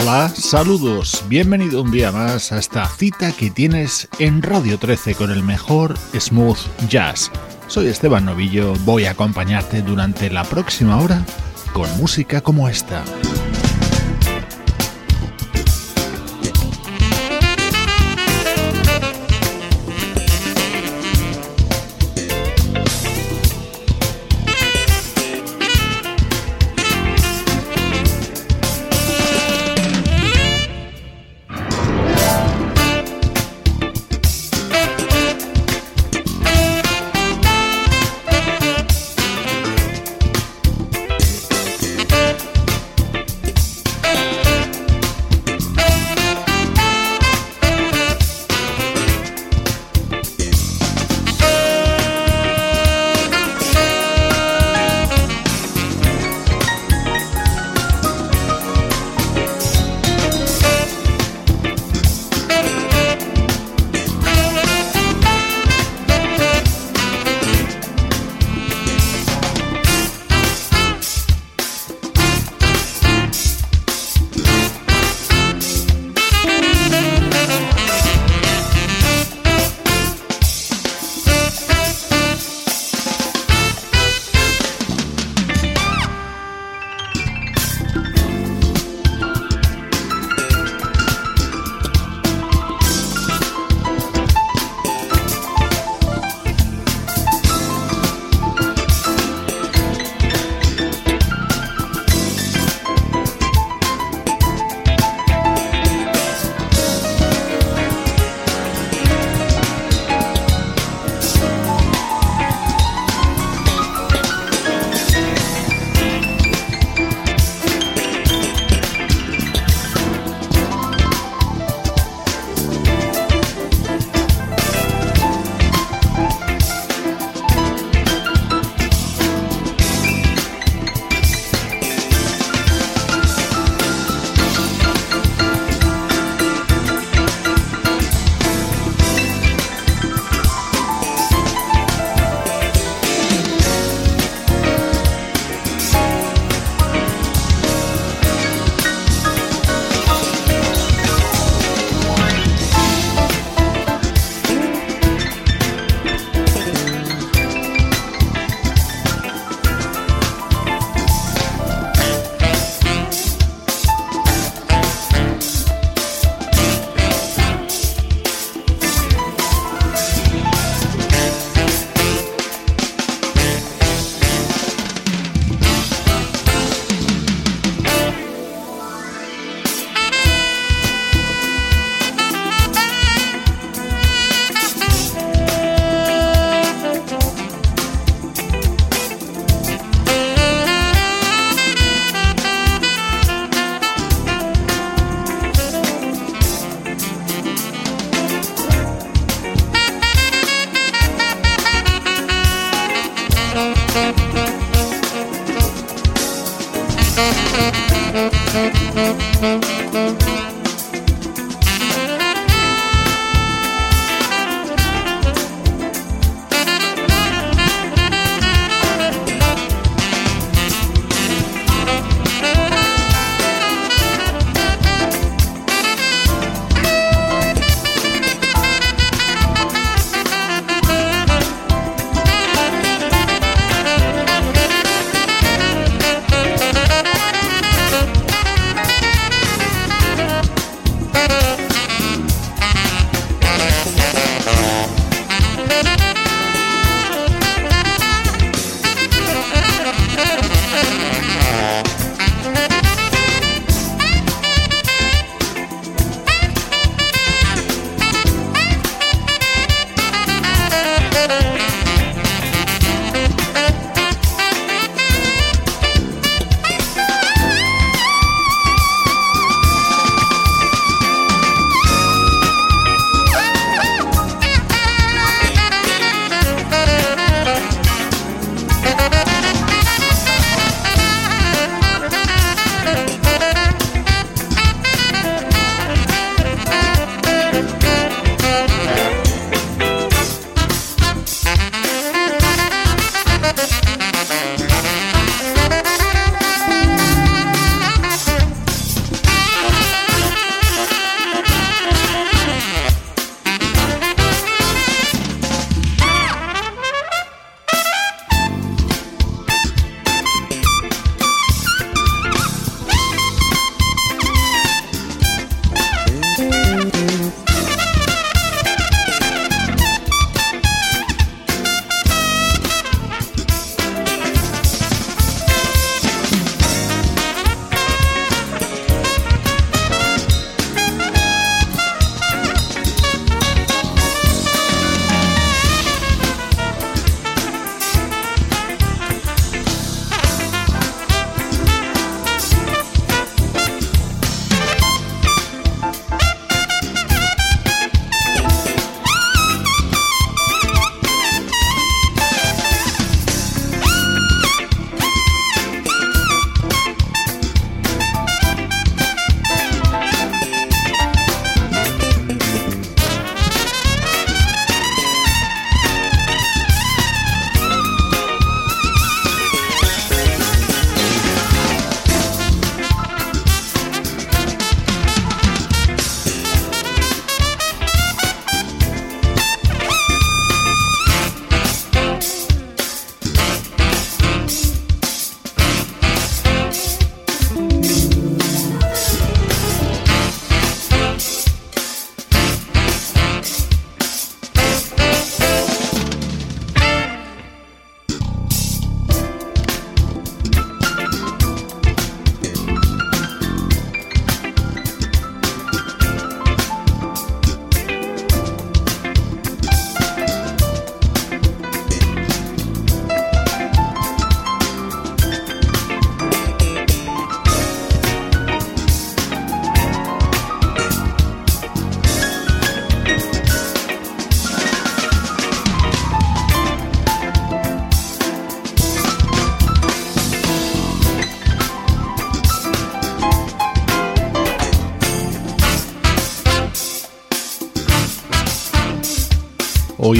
Hola, saludos, bienvenido un día más a esta cita que tienes en Radio 13 con el mejor smooth jazz. Soy Esteban Novillo, voy a acompañarte durante la próxima hora con música como esta.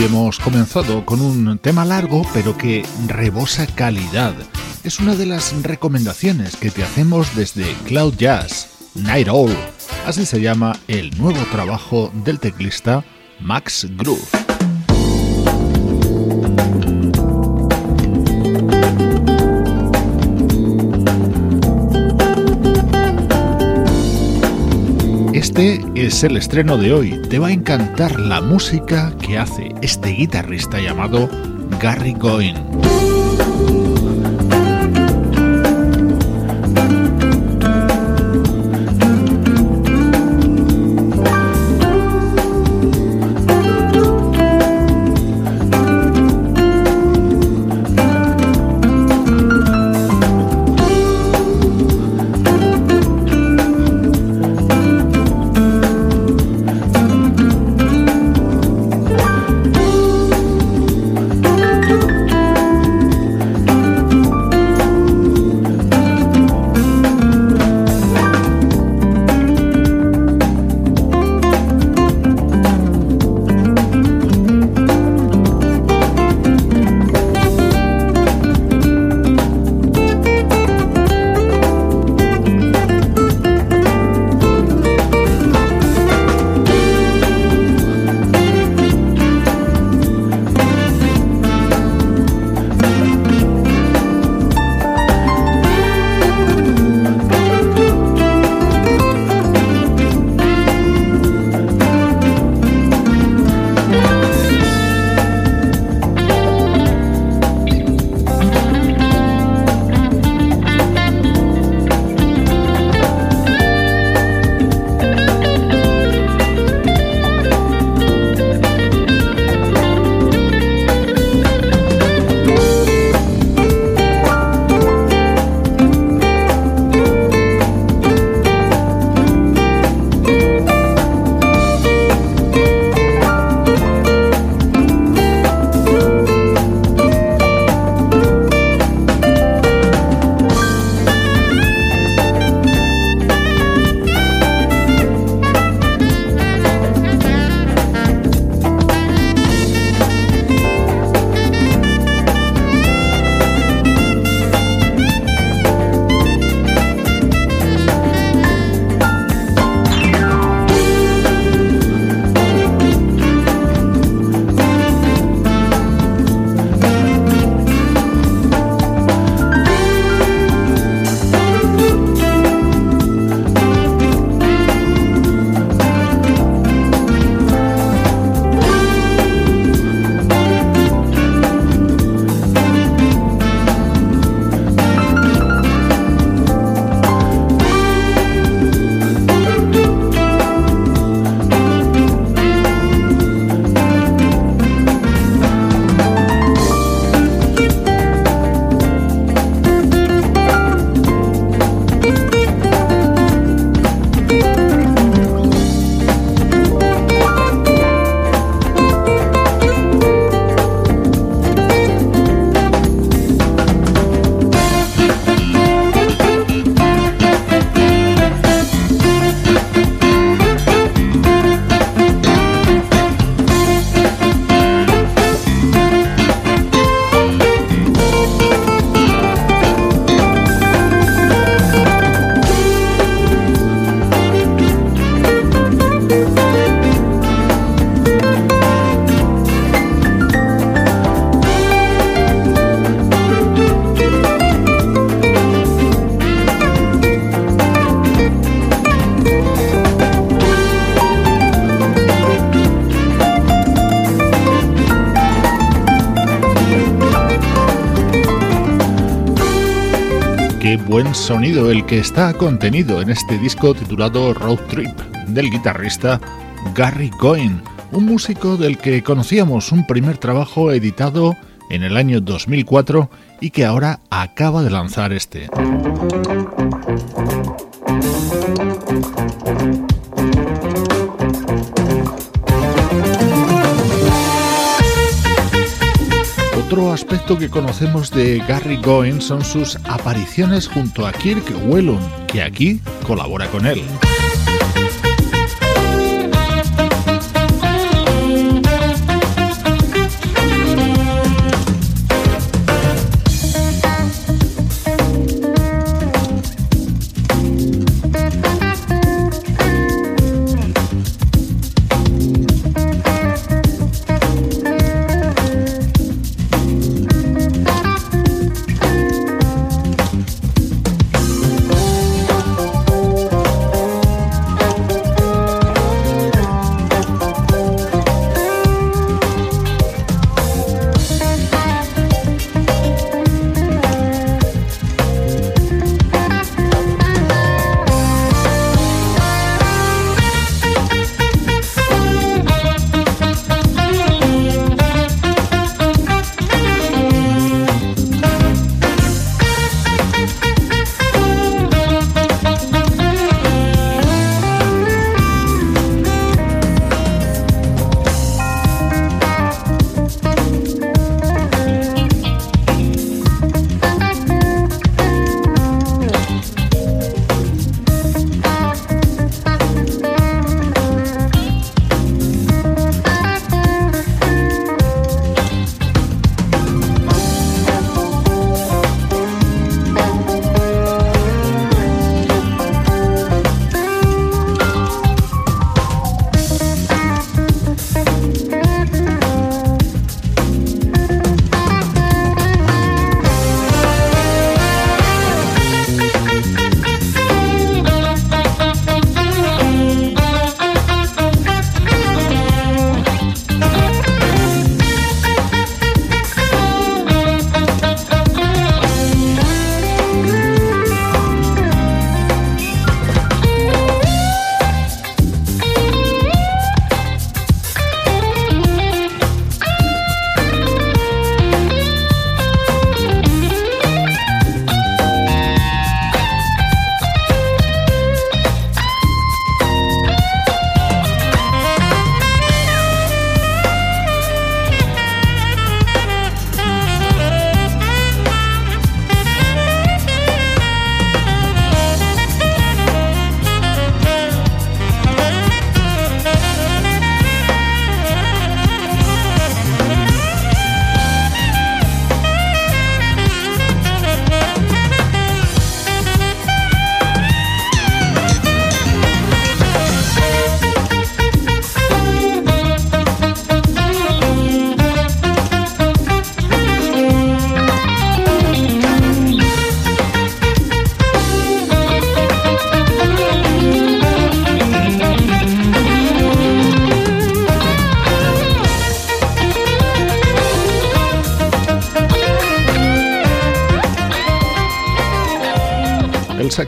Hemos comenzado con un tema largo pero que rebosa calidad. Es una de las recomendaciones que te hacemos desde Cloud Jazz, Night Owl. Así se llama el nuevo trabajo del teclista Max Groove. Este es el estreno de hoy. Te va a encantar la música que hace este guitarrista llamado Gary Goin. Sonido el que está contenido en este disco titulado Road Trip del guitarrista Gary Coyne, un músico del que conocíamos un primer trabajo editado en el año 2004 y que ahora acaba de lanzar este. Aspecto que conocemos de Gary Goin son sus apariciones junto a Kirk Whelan, que aquí colabora con él.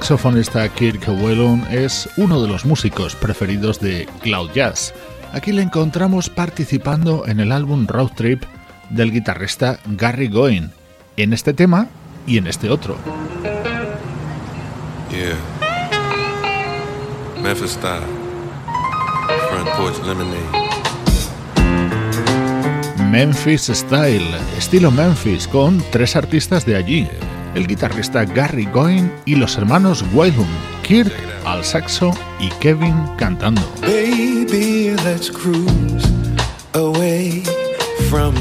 saxofonista Kirk Whelan es uno de los músicos preferidos de Cloud Jazz. Aquí le encontramos participando en el álbum Road Trip del guitarrista Gary Goin, en este tema y en este otro. Memphis style. Front porch lemonade. Memphis Style, estilo Memphis, con tres artistas de allí, el guitarrista Gary Goen y los hermanos Wyland, Kirk al saxo y Kevin cantando. Baby, let's cruise away from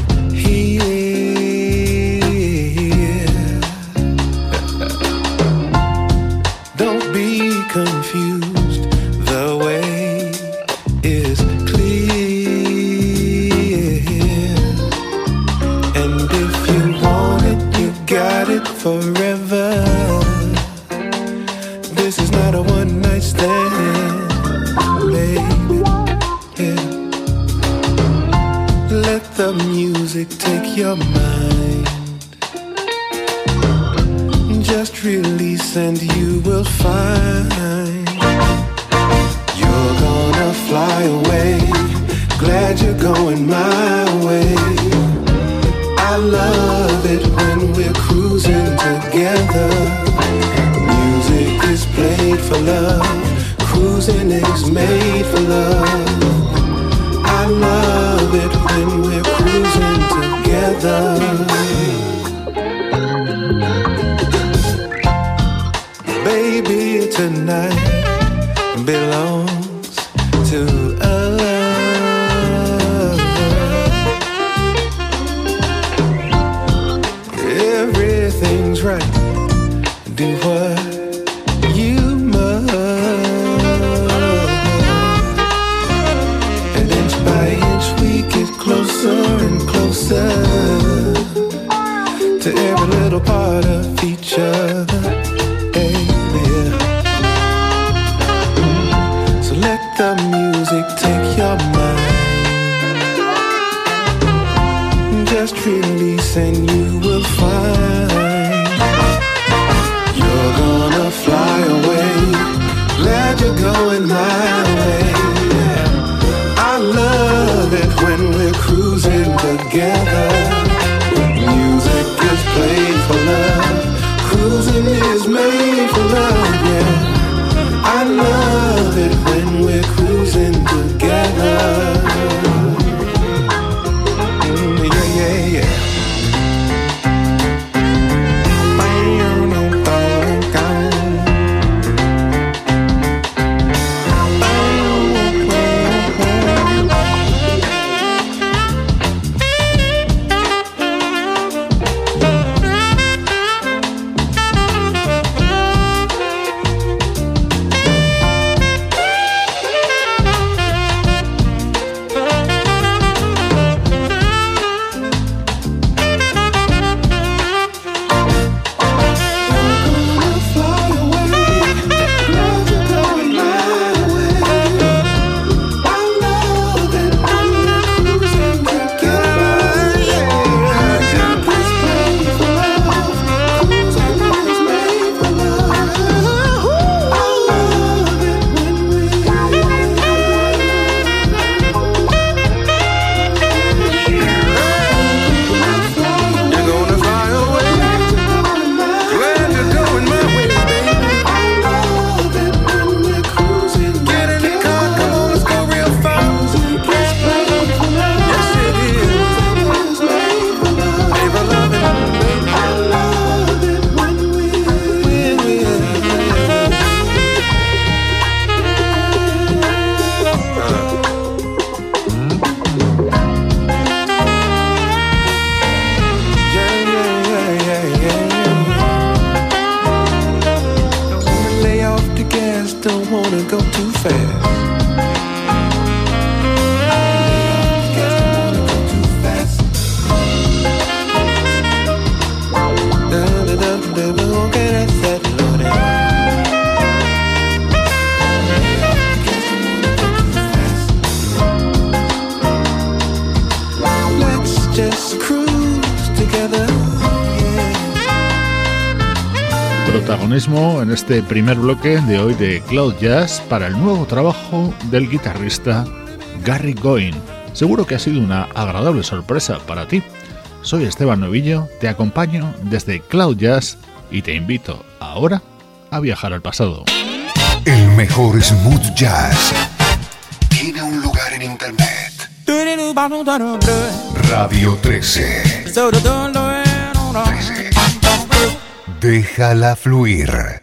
en este primer bloque de hoy de Cloud Jazz para el nuevo trabajo del guitarrista Gary Goin. Seguro que ha sido una agradable sorpresa para ti. Soy Esteban Novillo, te acompaño desde Cloud Jazz y te invito ahora a viajar al pasado. El mejor smooth jazz tiene un lugar en internet. Radio 13. Déjala fluir.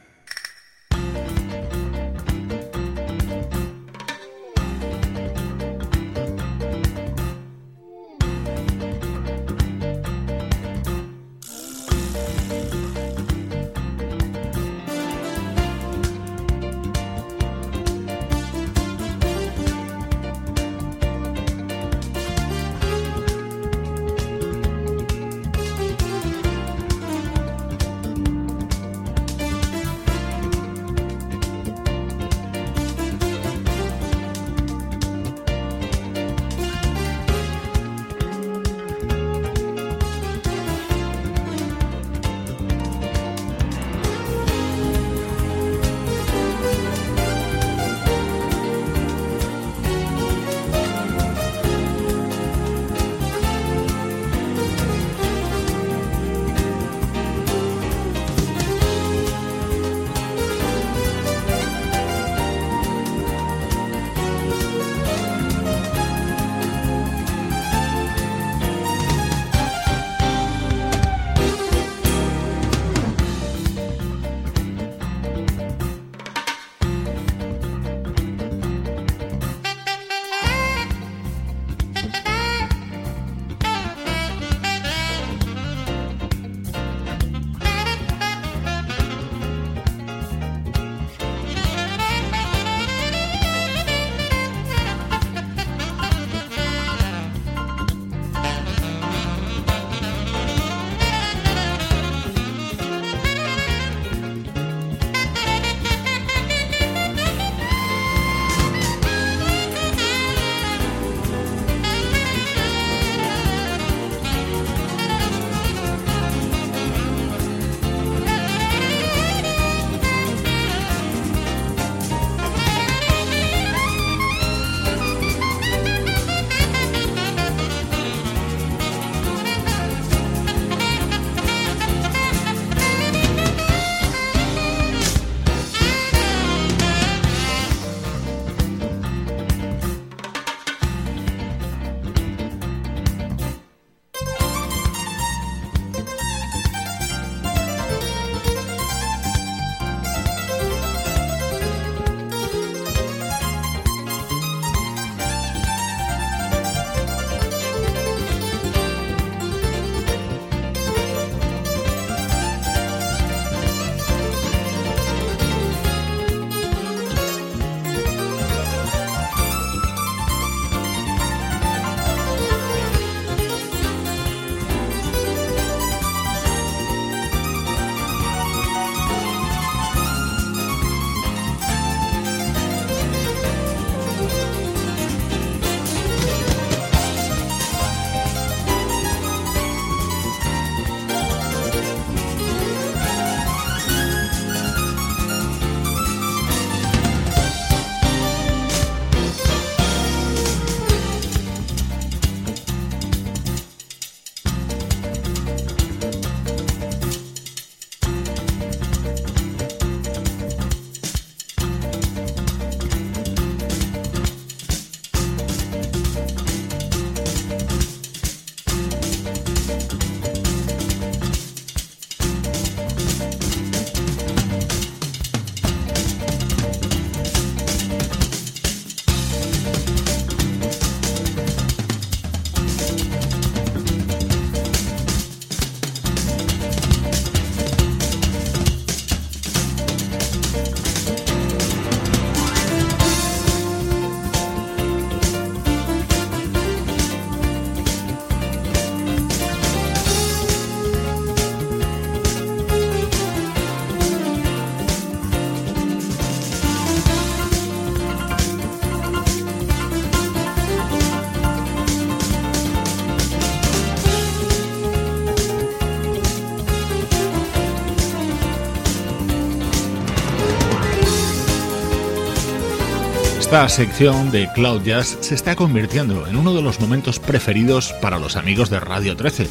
Esta sección de Cloud Jazz se está convirtiendo en uno de los momentos preferidos para los amigos de Radio 13.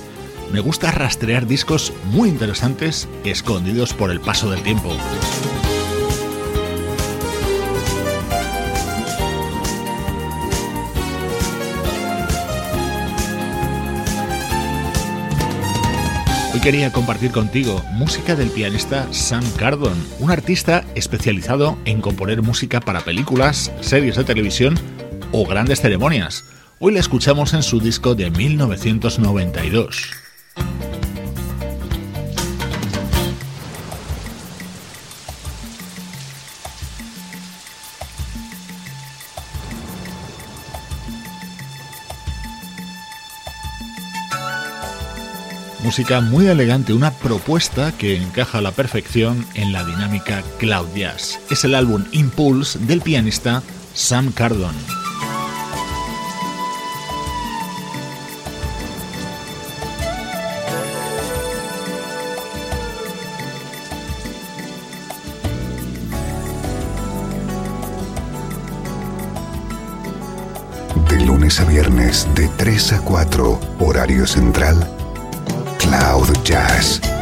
Me gusta rastrear discos muy interesantes escondidos por el paso del tiempo. Quería compartir contigo música del pianista Sam Cardon, un artista especializado en componer música para películas, series de televisión o grandes ceremonias. Hoy la escuchamos en su disco de 1992. Música muy elegante, una propuesta que encaja a la perfección en la dinámica cloud jazz. Es el álbum Impulse del pianista Sam Cardon. De lunes a viernes, de 3 a 4, horario central Cloud Jazz.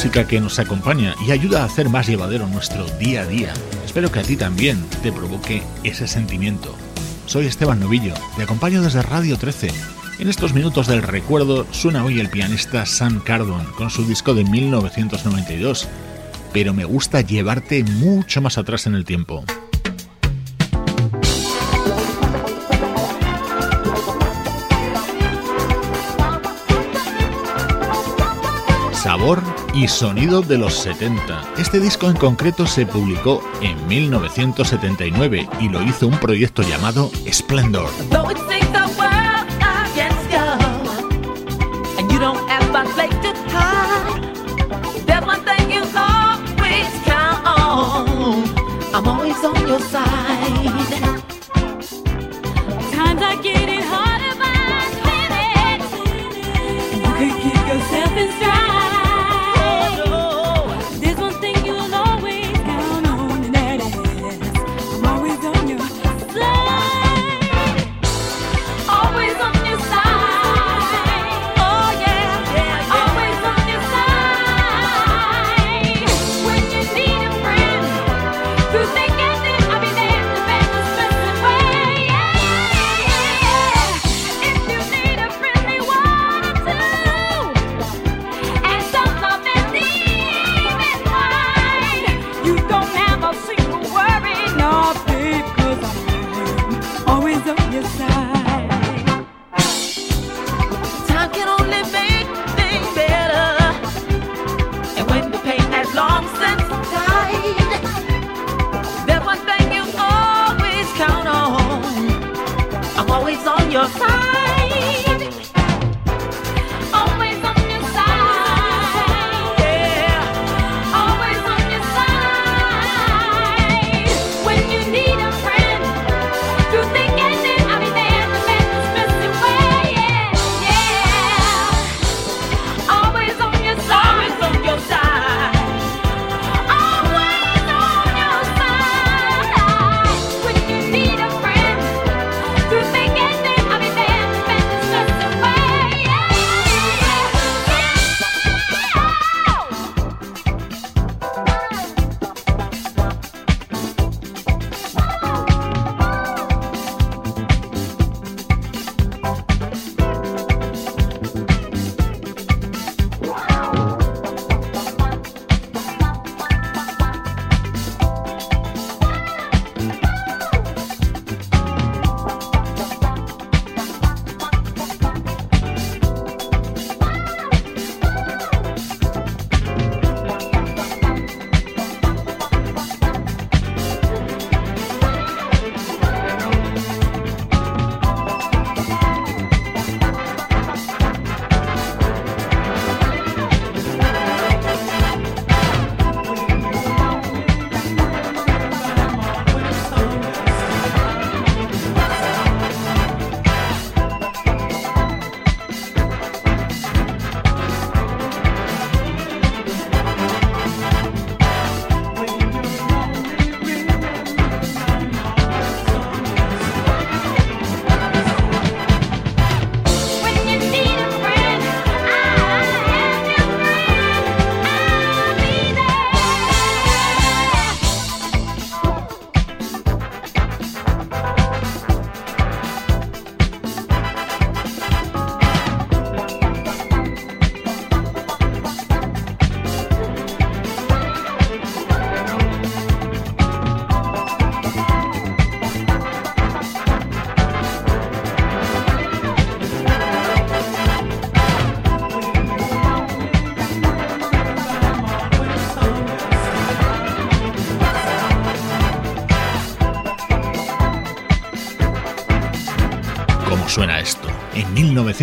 Música que nos acompaña y ayuda a hacer más llevadero nuestro día a día. Espero que a ti también te provoque ese sentimiento. Soy Esteban Novillo, te acompaño desde Radio 13. En estos minutos del recuerdo suena hoy el pianista Sam Cardon con su disco de 1992, pero me gusta llevarte mucho más atrás en el tiempo. Y sonido de los 70. Este disco en concreto se publicó en 1979 y lo hizo un proyecto llamado Splendor.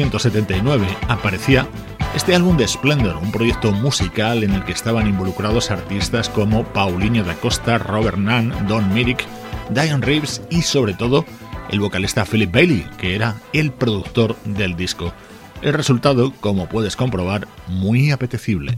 1979 aparecía este álbum de Splendor, un proyecto musical en el que estaban involucrados artistas como Paulinho da Costa, Robert Nunn, Don Mirik, Diane Reeves y sobre todo el vocalista Philip Bailey, que era el productor del disco. El resultado, como puedes comprobar, muy apetecible.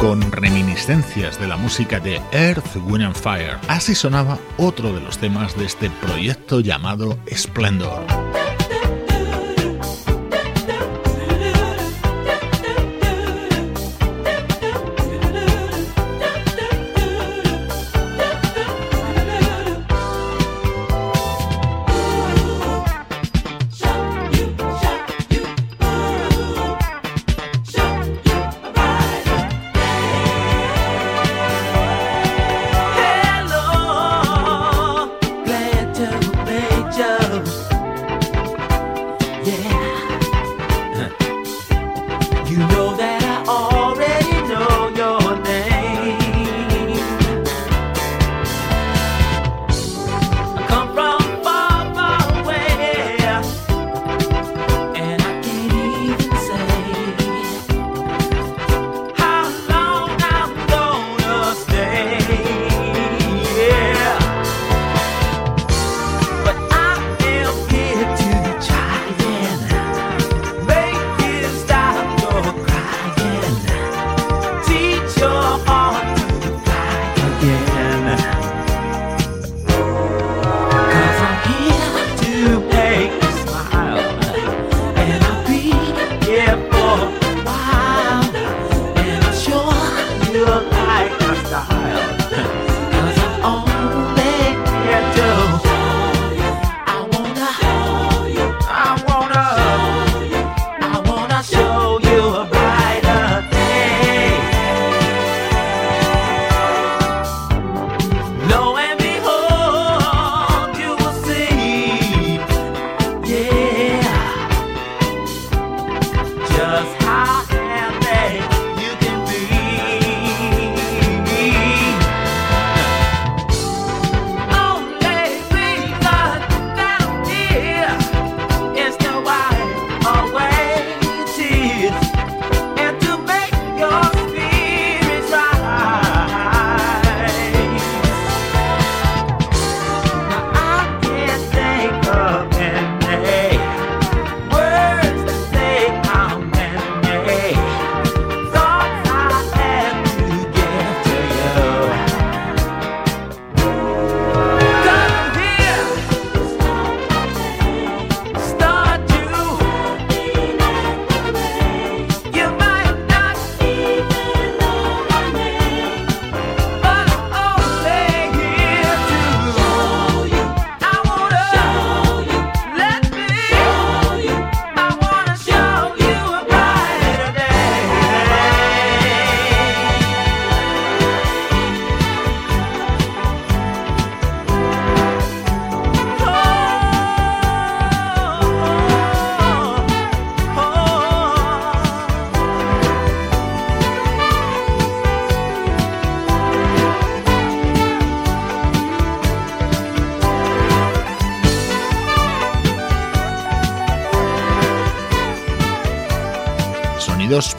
Con reminiscencias de la música de Earth, Wind and Fire. Así sonaba otro de los temas de este proyecto llamado Splendor.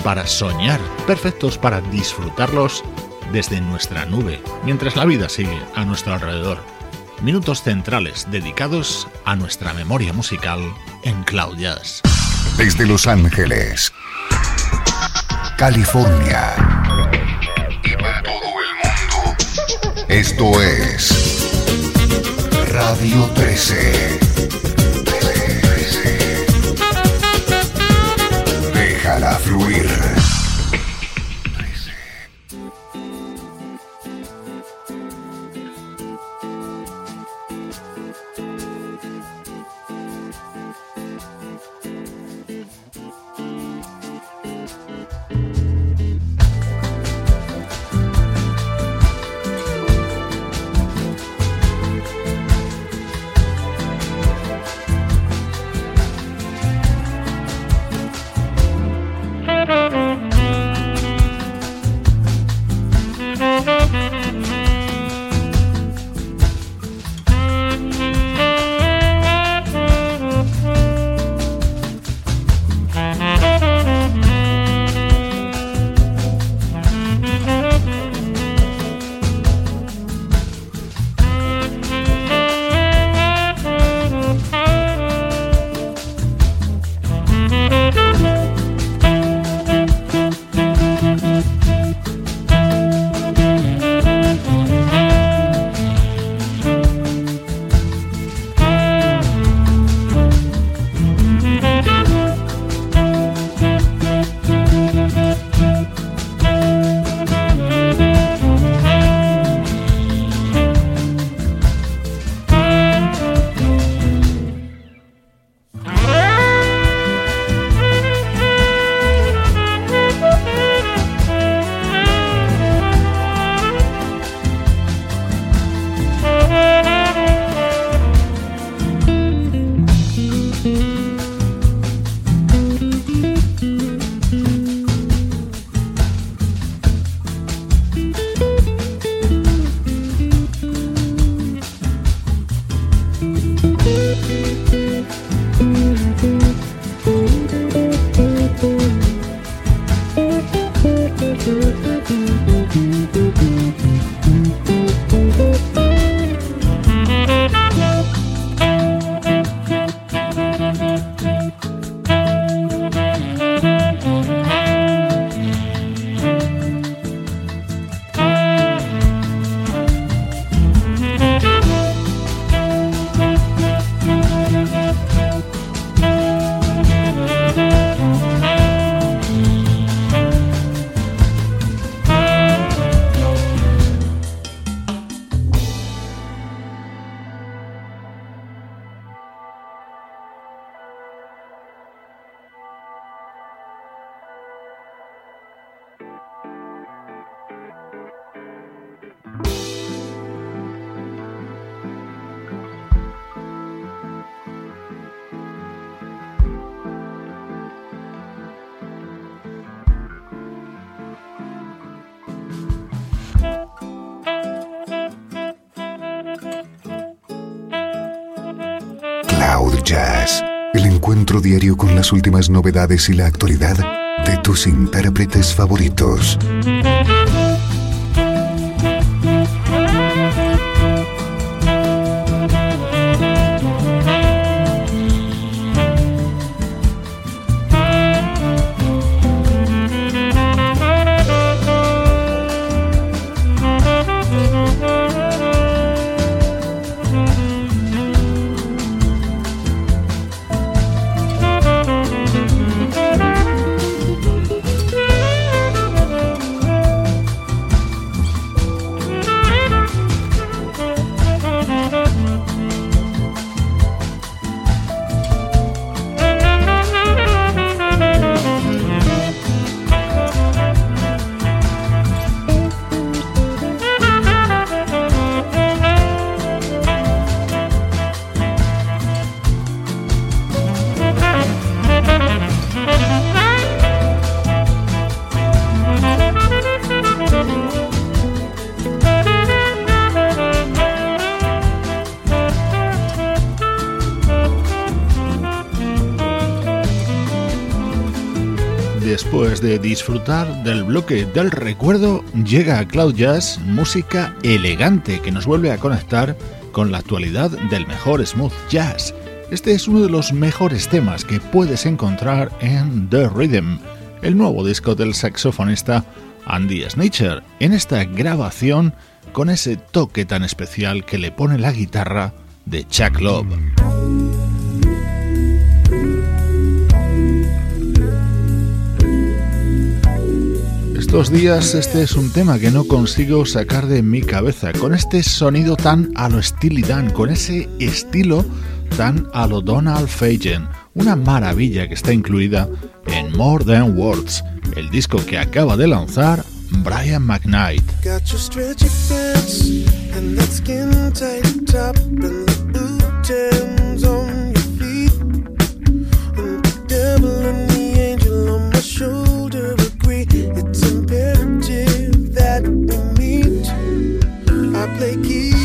Para soñar, perfectos para disfrutarlos desde nuestra nube, mientras la vida sigue a nuestro alrededor. Minutos centrales dedicados a nuestra memoria musical en Cloud Jazz. Desde Los Ángeles, California y para todo el mundo. Esto es Radio 13. Fluir. Diario con las últimas novedades y la actualidad de tus intérpretes favoritos. Después de disfrutar del bloque del recuerdo, llega a Cloud Jazz música elegante que nos vuelve a conectar con la actualidad del mejor smooth jazz. Este es uno de los mejores temas que puedes encontrar en The Rhythm, el nuevo disco del saxofonista Andy Snitcher, en esta grabación con ese toque tan especial que le pone la guitarra de Chuck Love. Estos días este es un tema que no consigo sacar de mi cabeza, con este sonido tan a lo Steely Dan, con ese estilo tan a lo Donald Fagen, una maravilla que está incluida en More Than Words, el disco que acaba de lanzar Brian McKnight. Play keys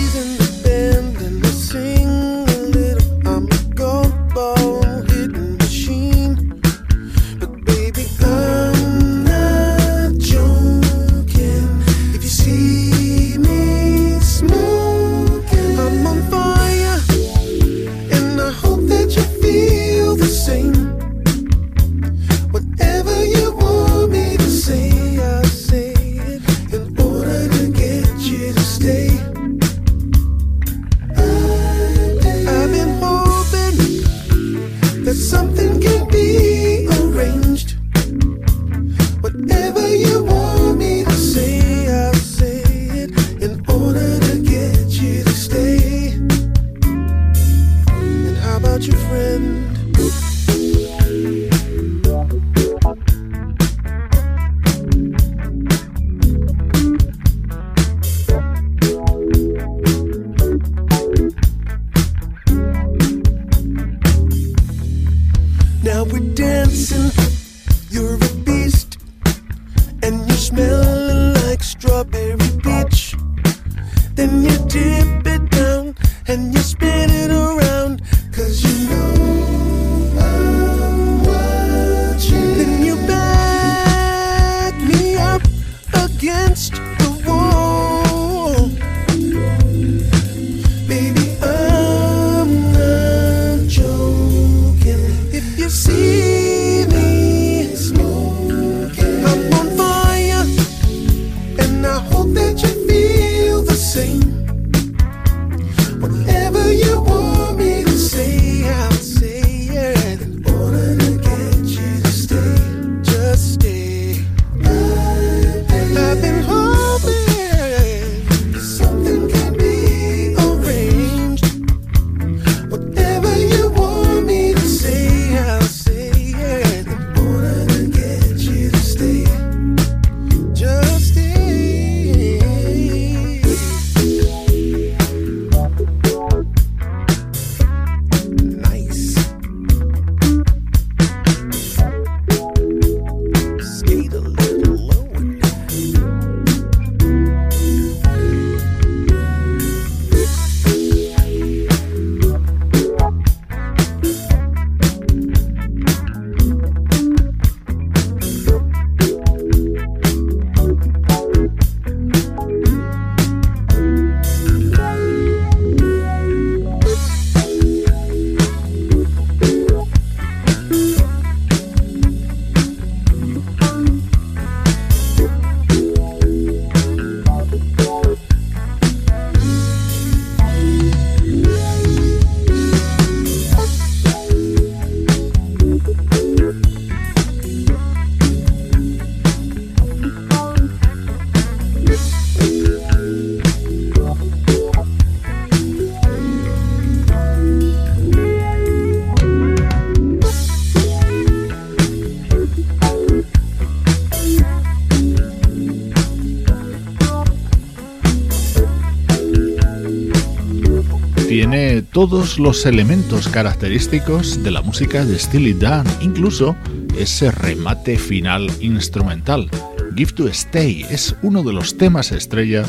todos los elementos característicos de la música de Steely Dan, incluso ese remate final instrumental. Give to Stay es uno de los temas estrella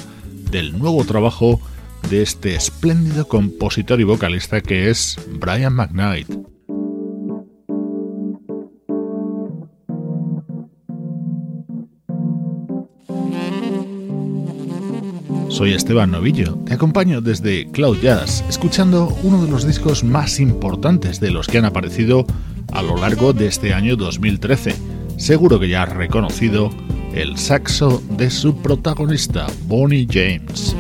del nuevo trabajo de este espléndido compositor y vocalista que es Brian McKnight. Soy Esteban Novillo, te acompaño desde Cloud Jazz, escuchando uno de los discos más importantes de los que han aparecido a lo largo de este año 2013. Seguro que ya has reconocido el saxo de su protagonista, Bonnie James.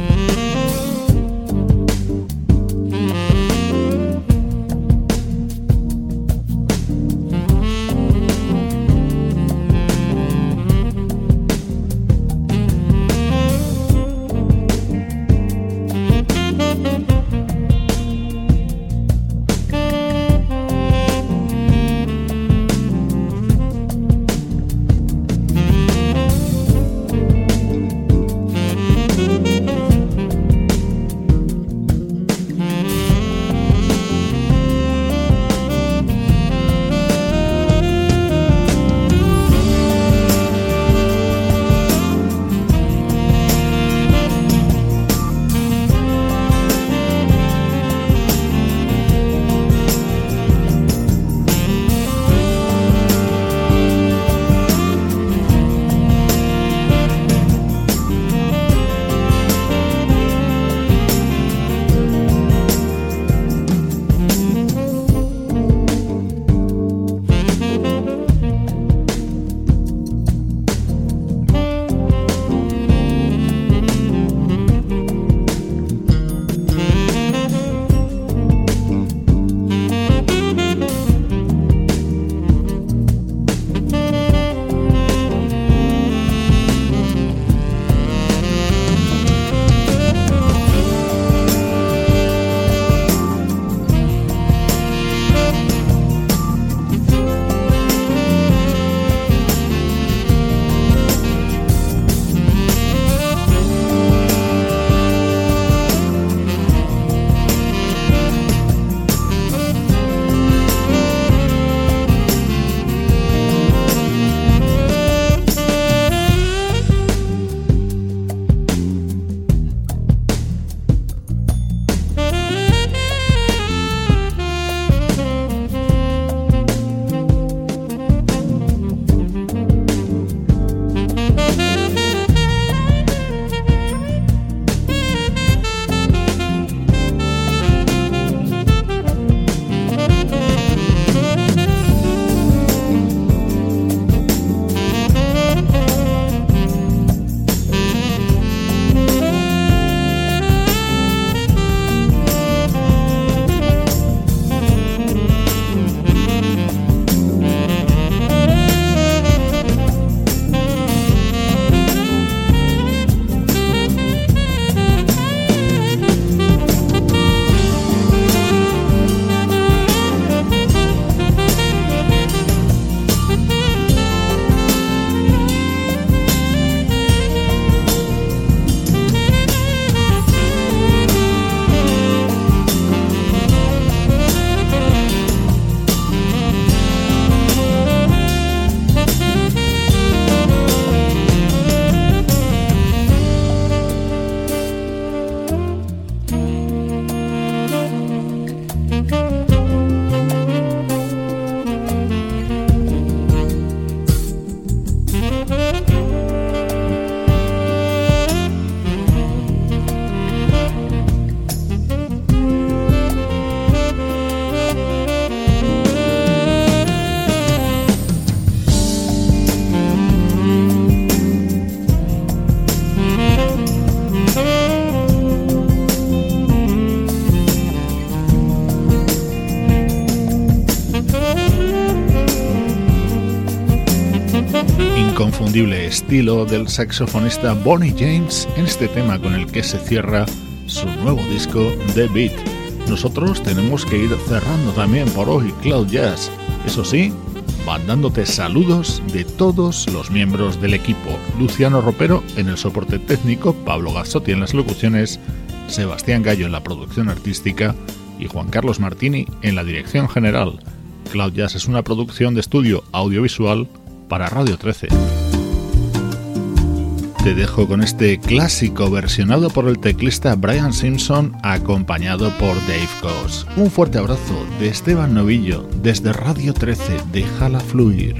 Estilo del saxofonista Bonnie James en este tema con el que se cierra su nuevo disco The Beat. Nosotros tenemos que ir cerrando también por hoy Cloud Jazz. Eso sí, mandándote saludos de todos los miembros del equipo. Luciano Ropero en el soporte técnico, Pablo Gazzotti en las locuciones, Sebastián Gallo en la producción artística y Juan Carlos Martini en la dirección general. Cloud Jazz es una producción de estudio audiovisual para Radio 13. Te dejo con este clásico versionado por el teclista Brian Simpson acompañado por Dave Goss. Un fuerte abrazo de Esteban Novillo desde Radio 13. Déjala fluir.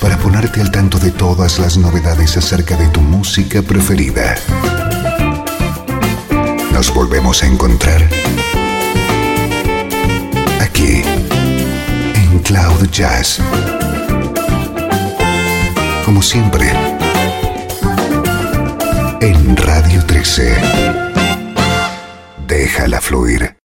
Para poner mantenerte al tanto de todas las novedades acerca de tu música preferida. Nos volvemos a encontrar aquí en Cloud Jazz. Como siempre, en Radio 13. Déjala fluir.